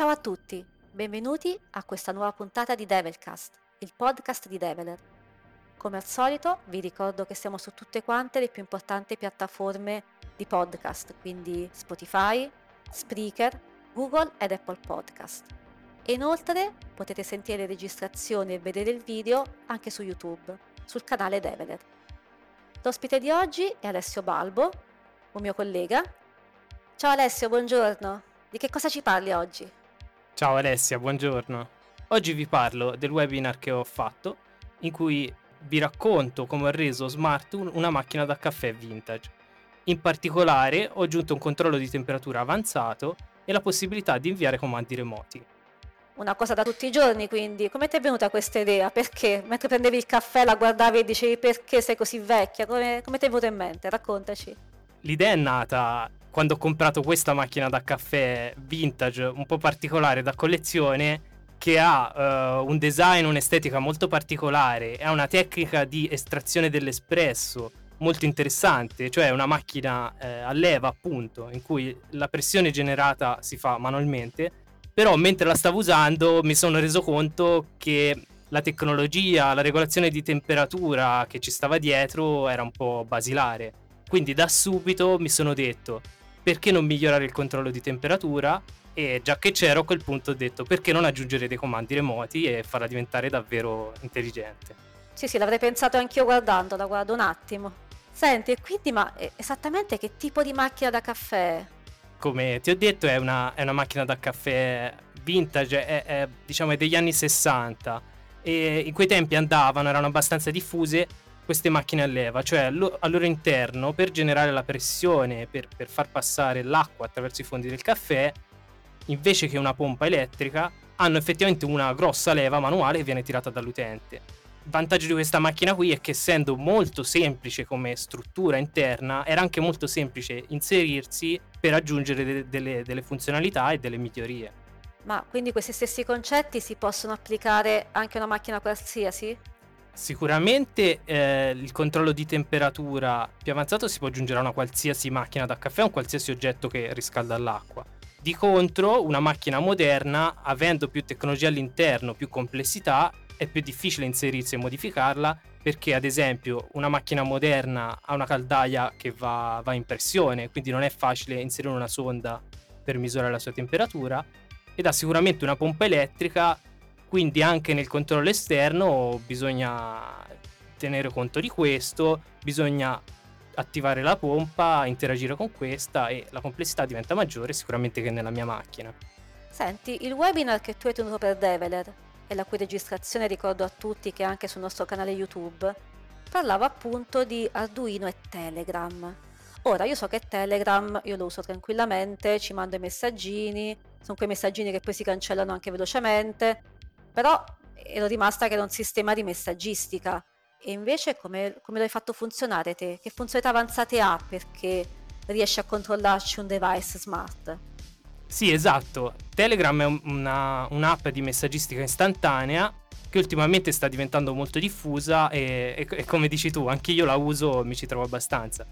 Ciao a tutti, benvenuti a questa nuova puntata di Devilcast, il podcast di Develer. Come al solito vi ricordo che siamo su tutte quante le più importanti piattaforme di podcast, quindi Spotify, Spreaker, Google ed Apple Podcast. E inoltre potete sentire le registrazioni e vedere il video anche su YouTube, sul canale Develer. L'ospite di oggi è Alessio Balbo, un mio collega. Ciao Alessio, buongiorno. Di che cosa ci parli oggi? Ciao Alessia, buongiorno. Oggi vi parlo del webinar che ho fatto in cui vi racconto come ho reso smart una macchina da caffè vintage. In particolare ho aggiunto un controllo di temperatura avanzato e la possibilità di inviare comandi remoti. Una cosa da tutti i giorni, quindi. Come ti è venuta questa idea? Perché? Mentre prendevi il caffè la guardavi e dicevi perché sei così vecchia? Come, come ti è venuta in mente? Raccontaci. L'idea è nata quando ho comprato questa macchina da caffè vintage un po' particolare da collezione che ha uh, un design, un'estetica molto particolare ha una tecnica di estrazione dell'espresso molto interessante, cioè una macchina eh, a leva appunto in cui la pressione generata si fa manualmente, però mentre la stavo usando mi sono reso conto che la tecnologia, la regolazione di temperatura che ci stava dietro era un po' basilare. Quindi da subito mi sono detto perché non migliorare il controllo di temperatura e già che c'ero a quel punto ho detto perché non aggiungere dei comandi remoti e farla diventare davvero intelligente. Sì, sì, l'avrei pensato anch'io guardandola, guarda un attimo. Senti, e quindi ma esattamente che tipo di macchina da caffè? Come ti ho detto è una, è una macchina da caffè vintage, è, è, diciamo è degli anni 60 e in quei tempi andavano, erano abbastanza diffuse queste macchine a leva, cioè al loro interno per generare la pressione, per, per far passare l'acqua attraverso i fondi del caffè, invece che una pompa elettrica, hanno effettivamente una grossa leva manuale che viene tirata dall'utente. Il vantaggio di questa macchina qui è che essendo molto semplice come struttura interna, era anche molto semplice inserirsi per aggiungere de- delle, delle funzionalità e delle migliorie. Ma quindi questi stessi concetti si possono applicare anche a una macchina qualsiasi? Sicuramente eh, il controllo di temperatura più avanzato si può aggiungere a una qualsiasi macchina da caffè o un qualsiasi oggetto che riscalda l'acqua. Di contro, una macchina moderna, avendo più tecnologia all'interno, più complessità, è più difficile inserirsi e modificarla perché ad esempio una macchina moderna ha una caldaia che va, va in pressione, quindi non è facile inserire una sonda per misurare la sua temperatura ed ha sicuramente una pompa elettrica quindi anche nel controllo esterno bisogna tenere conto di questo, bisogna attivare la pompa, interagire con questa e la complessità diventa maggiore sicuramente che nella mia macchina. Senti, il webinar che tu hai tenuto per Develer e la cui registrazione ricordo a tutti che è anche sul nostro canale YouTube, parlava appunto di Arduino e Telegram. Ora io so che Telegram io lo uso tranquillamente, ci mando i messaggini, sono quei messaggini che poi si cancellano anche velocemente, però ero rimasta che era un sistema di messaggistica. E invece come, come l'hai fatto funzionare te? Che funzionalità avanzate ha perché riesci a controllarci un device smart? Sì, esatto. Telegram è una, un'app di messaggistica istantanea che ultimamente sta diventando molto diffusa e, e, e, come dici tu, anche io la uso, mi ci trovo abbastanza.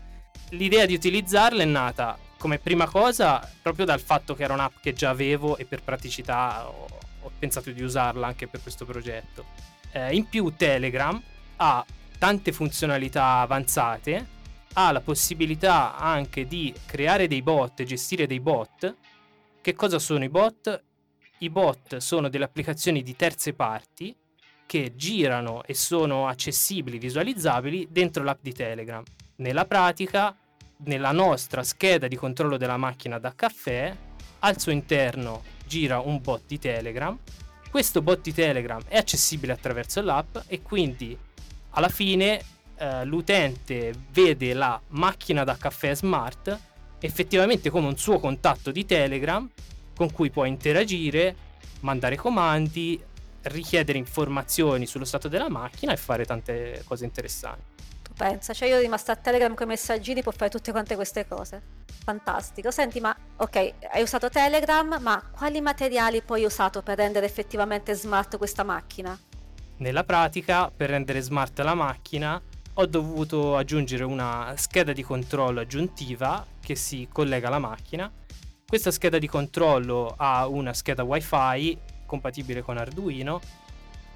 L'idea di utilizzarla è nata come prima cosa proprio dal fatto che era un'app che già avevo e per praticità ho, ho pensato di usarla anche per questo progetto. Eh, in più Telegram ha tante funzionalità avanzate, ha la possibilità anche di creare dei bot, gestire dei bot. Che cosa sono i bot? I bot sono delle applicazioni di terze parti che girano e sono accessibili, visualizzabili dentro l'app di Telegram. Nella pratica, nella nostra scheda di controllo della macchina da caffè, al suo interno gira un bot di Telegram. Questo bot di Telegram è accessibile attraverso l'app e quindi alla fine eh, l'utente vede la macchina da caffè smart effettivamente come un suo contatto di Telegram con cui può interagire, mandare comandi, richiedere informazioni sullo stato della macchina e fare tante cose interessanti pensa, cioè io ero rimasta a Telegram con i messaggini per fare tutte quante queste cose. Fantastico. Senti, ma ok, hai usato Telegram, ma quali materiali poi hai usato per rendere effettivamente smart questa macchina? Nella pratica, per rendere smart la macchina, ho dovuto aggiungere una scheda di controllo aggiuntiva che si collega alla macchina Questa scheda di controllo ha una scheda Wi-Fi compatibile con Arduino,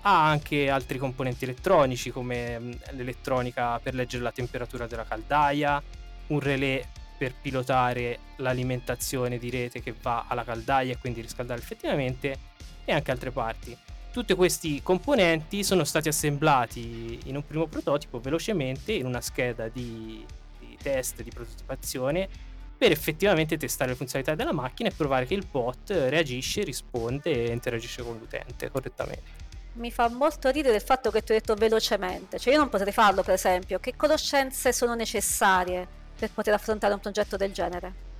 ha anche altri componenti elettronici come mm, l'elettronica per leggere la temperatura della caldaia, un relè per pilotare l'alimentazione di rete che va alla caldaia e quindi riscaldare effettivamente e anche altre parti. Tutti questi componenti sono stati assemblati in un primo prototipo velocemente in una scheda di, di test di prototipazione per effettivamente testare le funzionalità della macchina e provare che il bot reagisce, risponde e interagisce con l'utente correttamente. Mi fa molto ridere il fatto che tu hai detto velocemente, cioè io non potrei farlo per esempio, che conoscenze sono necessarie per poter affrontare un progetto del genere?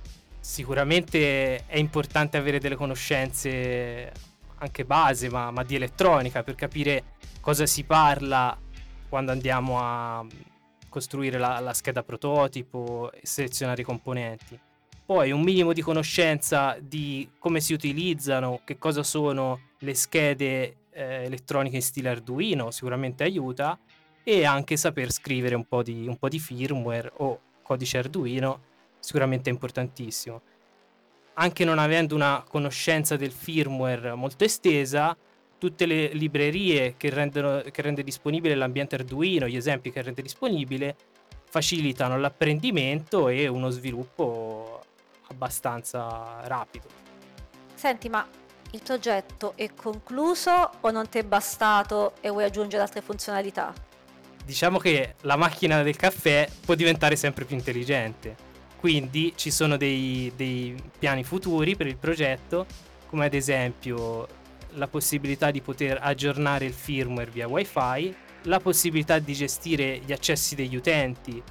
Sicuramente è importante avere delle conoscenze anche base, ma, ma di elettronica, per capire cosa si parla quando andiamo a costruire la, la, scheda prototipo e selezionare i componenti. Poi un minimo di conoscenza di come si utilizzano, che cosa sono le schede eh, elettroniche in stile Arduino, sicuramente aiuta, e anche saper scrivere un po' di, un po di firmware o codice Arduino sicuramente è importantissimo. Anche non avendo una conoscenza del firmware molto estesa, tutte le librerie che, rendono, che rende disponibile l'ambiente Arduino, gli esempi che rende disponibile, facilitano l'apprendimento e uno sviluppo abbastanza rapido. Senti, ma il progetto è concluso o non ti è bastato e vuoi aggiungere altre funzionalità? Diciamo che la macchina del caffè può diventare sempre più intelligente. Quindi ci sono dei, dei piani futuri per il progetto, come ad esempio la possibilità di poter aggiornare il firmware via wifi, la possibilità di gestire gli accessi degli utenti,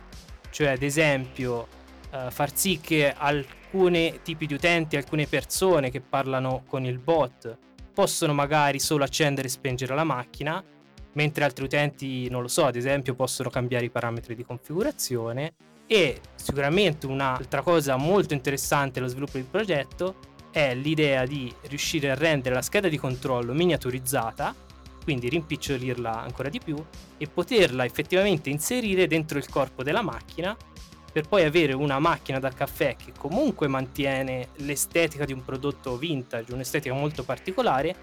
cioè ad esempio eh, far sì che alcuni tipi di utenti, alcune persone che parlano con il bot possono magari solo accendere e spengere la macchina mentre altri utenti, non lo so, ad esempio possono cambiare i parametri di configurazione e sicuramente un'altra cosa molto interessante allo sviluppo del progetto è l'idea di riuscire a rendere la scheda di controllo miniaturizzata, quindi rimpicciolirla ancora di più e poterla effettivamente inserire dentro il corpo della macchina per poi avere una macchina da caffè che comunque mantiene l'estetica di un prodotto vintage, un'estetica molto particolare,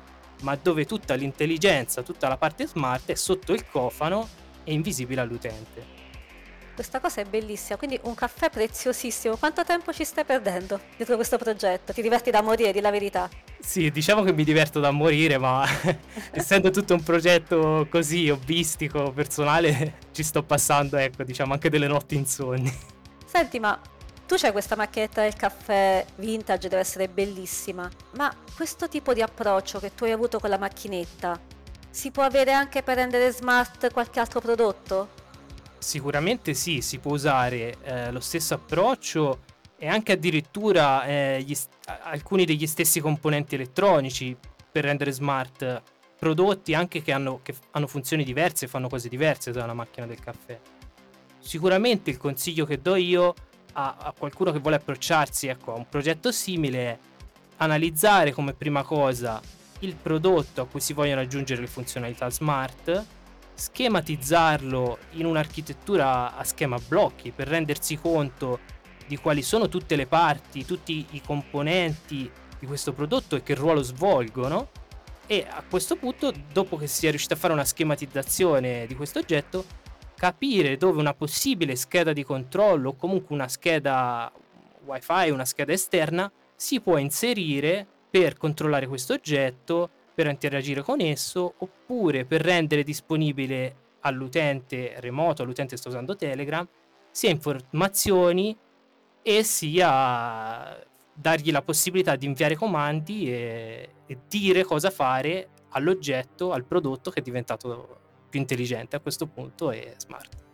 ma dove tutta l'intelligenza, tutta la parte smart è sotto il cofano e invisibile all'utente. Questa cosa è bellissima, quindi un caffè preziosissimo. Quanto tempo ci stai perdendo dietro questo progetto? Ti diverti da morire, di la verità? Sì, diciamo che mi diverto da morire, ma essendo tutto un progetto così hobbistico, personale, ci sto passando, ecco, diciamo anche delle notti insonni. Senti, ma tu c'hai questa macchinetta del caffè vintage, deve essere bellissima, ma questo tipo di approccio che tu hai avuto con la macchinetta si può avere anche per rendere smart qualche altro prodotto? Sicuramente sì, si può usare eh, lo stesso approccio e anche addirittura eh, st- alcuni degli stessi componenti elettronici per rendere smart prodotti anche che hanno, che hanno funzioni diverse, fanno cose diverse da una macchina del caffè. Sicuramente il consiglio che do io a, a qualcuno che vuole approcciarsi ecco, a un progetto simile, analizzare come prima cosa il prodotto a cui si vogliono aggiungere le funzionalità smart, schematizzarlo in un'architettura a schema blocchi per rendersi conto di quali sono tutte le parti, tutti i componenti di questo prodotto e che ruolo svolgono. E a questo punto, dopo che si è riuscito a fare una schematizzazione di questo oggetto, capire dove una possibile scheda di controllo o comunque una scheda wifi, una scheda esterna, si può inserire per controllare questo oggetto, per interagire con esso, oppure per rendere disponibile all'utente remoto, all'utente che sta usando Telegram, sia informazioni e sia dargli la possibilità di inviare comandi e, e dire cosa fare all'oggetto, al prodotto che è diventato più intelligente a questo punto e smart.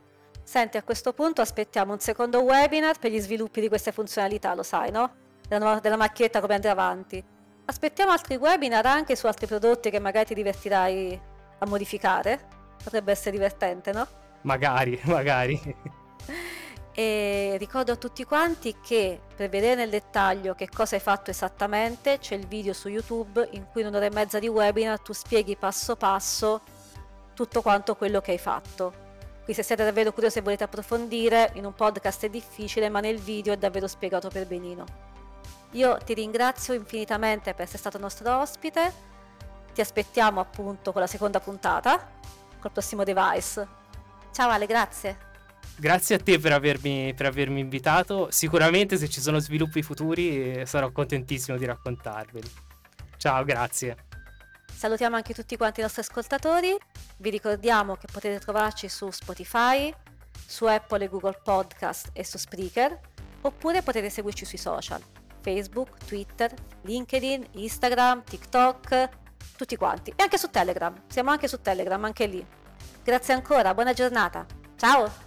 Senti, a questo punto aspettiamo un secondo webinar per gli sviluppi di queste funzionalità, lo sai, no? Della, della macchinetta come andrà avanti. Aspettiamo altri webinar anche su altri prodotti che magari ti divertirai a modificare. Potrebbe essere divertente, no? Magari, magari. E ricordo a tutti quanti che per vedere nel dettaglio che cosa hai fatto esattamente c'è il video su YouTube in cui in un'ora e mezza di webinar tu spieghi passo passo tutto quanto quello che hai fatto. Qui se siete davvero curiosi e volete approfondire, in un podcast è difficile, ma nel video è davvero spiegato per benino. Io ti ringrazio infinitamente per essere stato nostro ospite. Ti aspettiamo appunto con la seconda puntata, col prossimo device. Ciao Ale, grazie. Grazie a te per avermi, per avermi invitato. Sicuramente se ci sono sviluppi futuri eh, sarò contentissimo di raccontarveli. Ciao, grazie. Salutiamo anche tutti quanti i nostri ascoltatori. Vi ricordiamo che potete trovarci su Spotify, su Apple e Google Podcast e su Spreaker, oppure potete seguirci sui social, Facebook, Twitter, LinkedIn, Instagram, TikTok, tutti quanti. E anche su Telegram, siamo anche su Telegram, anche lì. Grazie ancora, buona giornata. Ciao!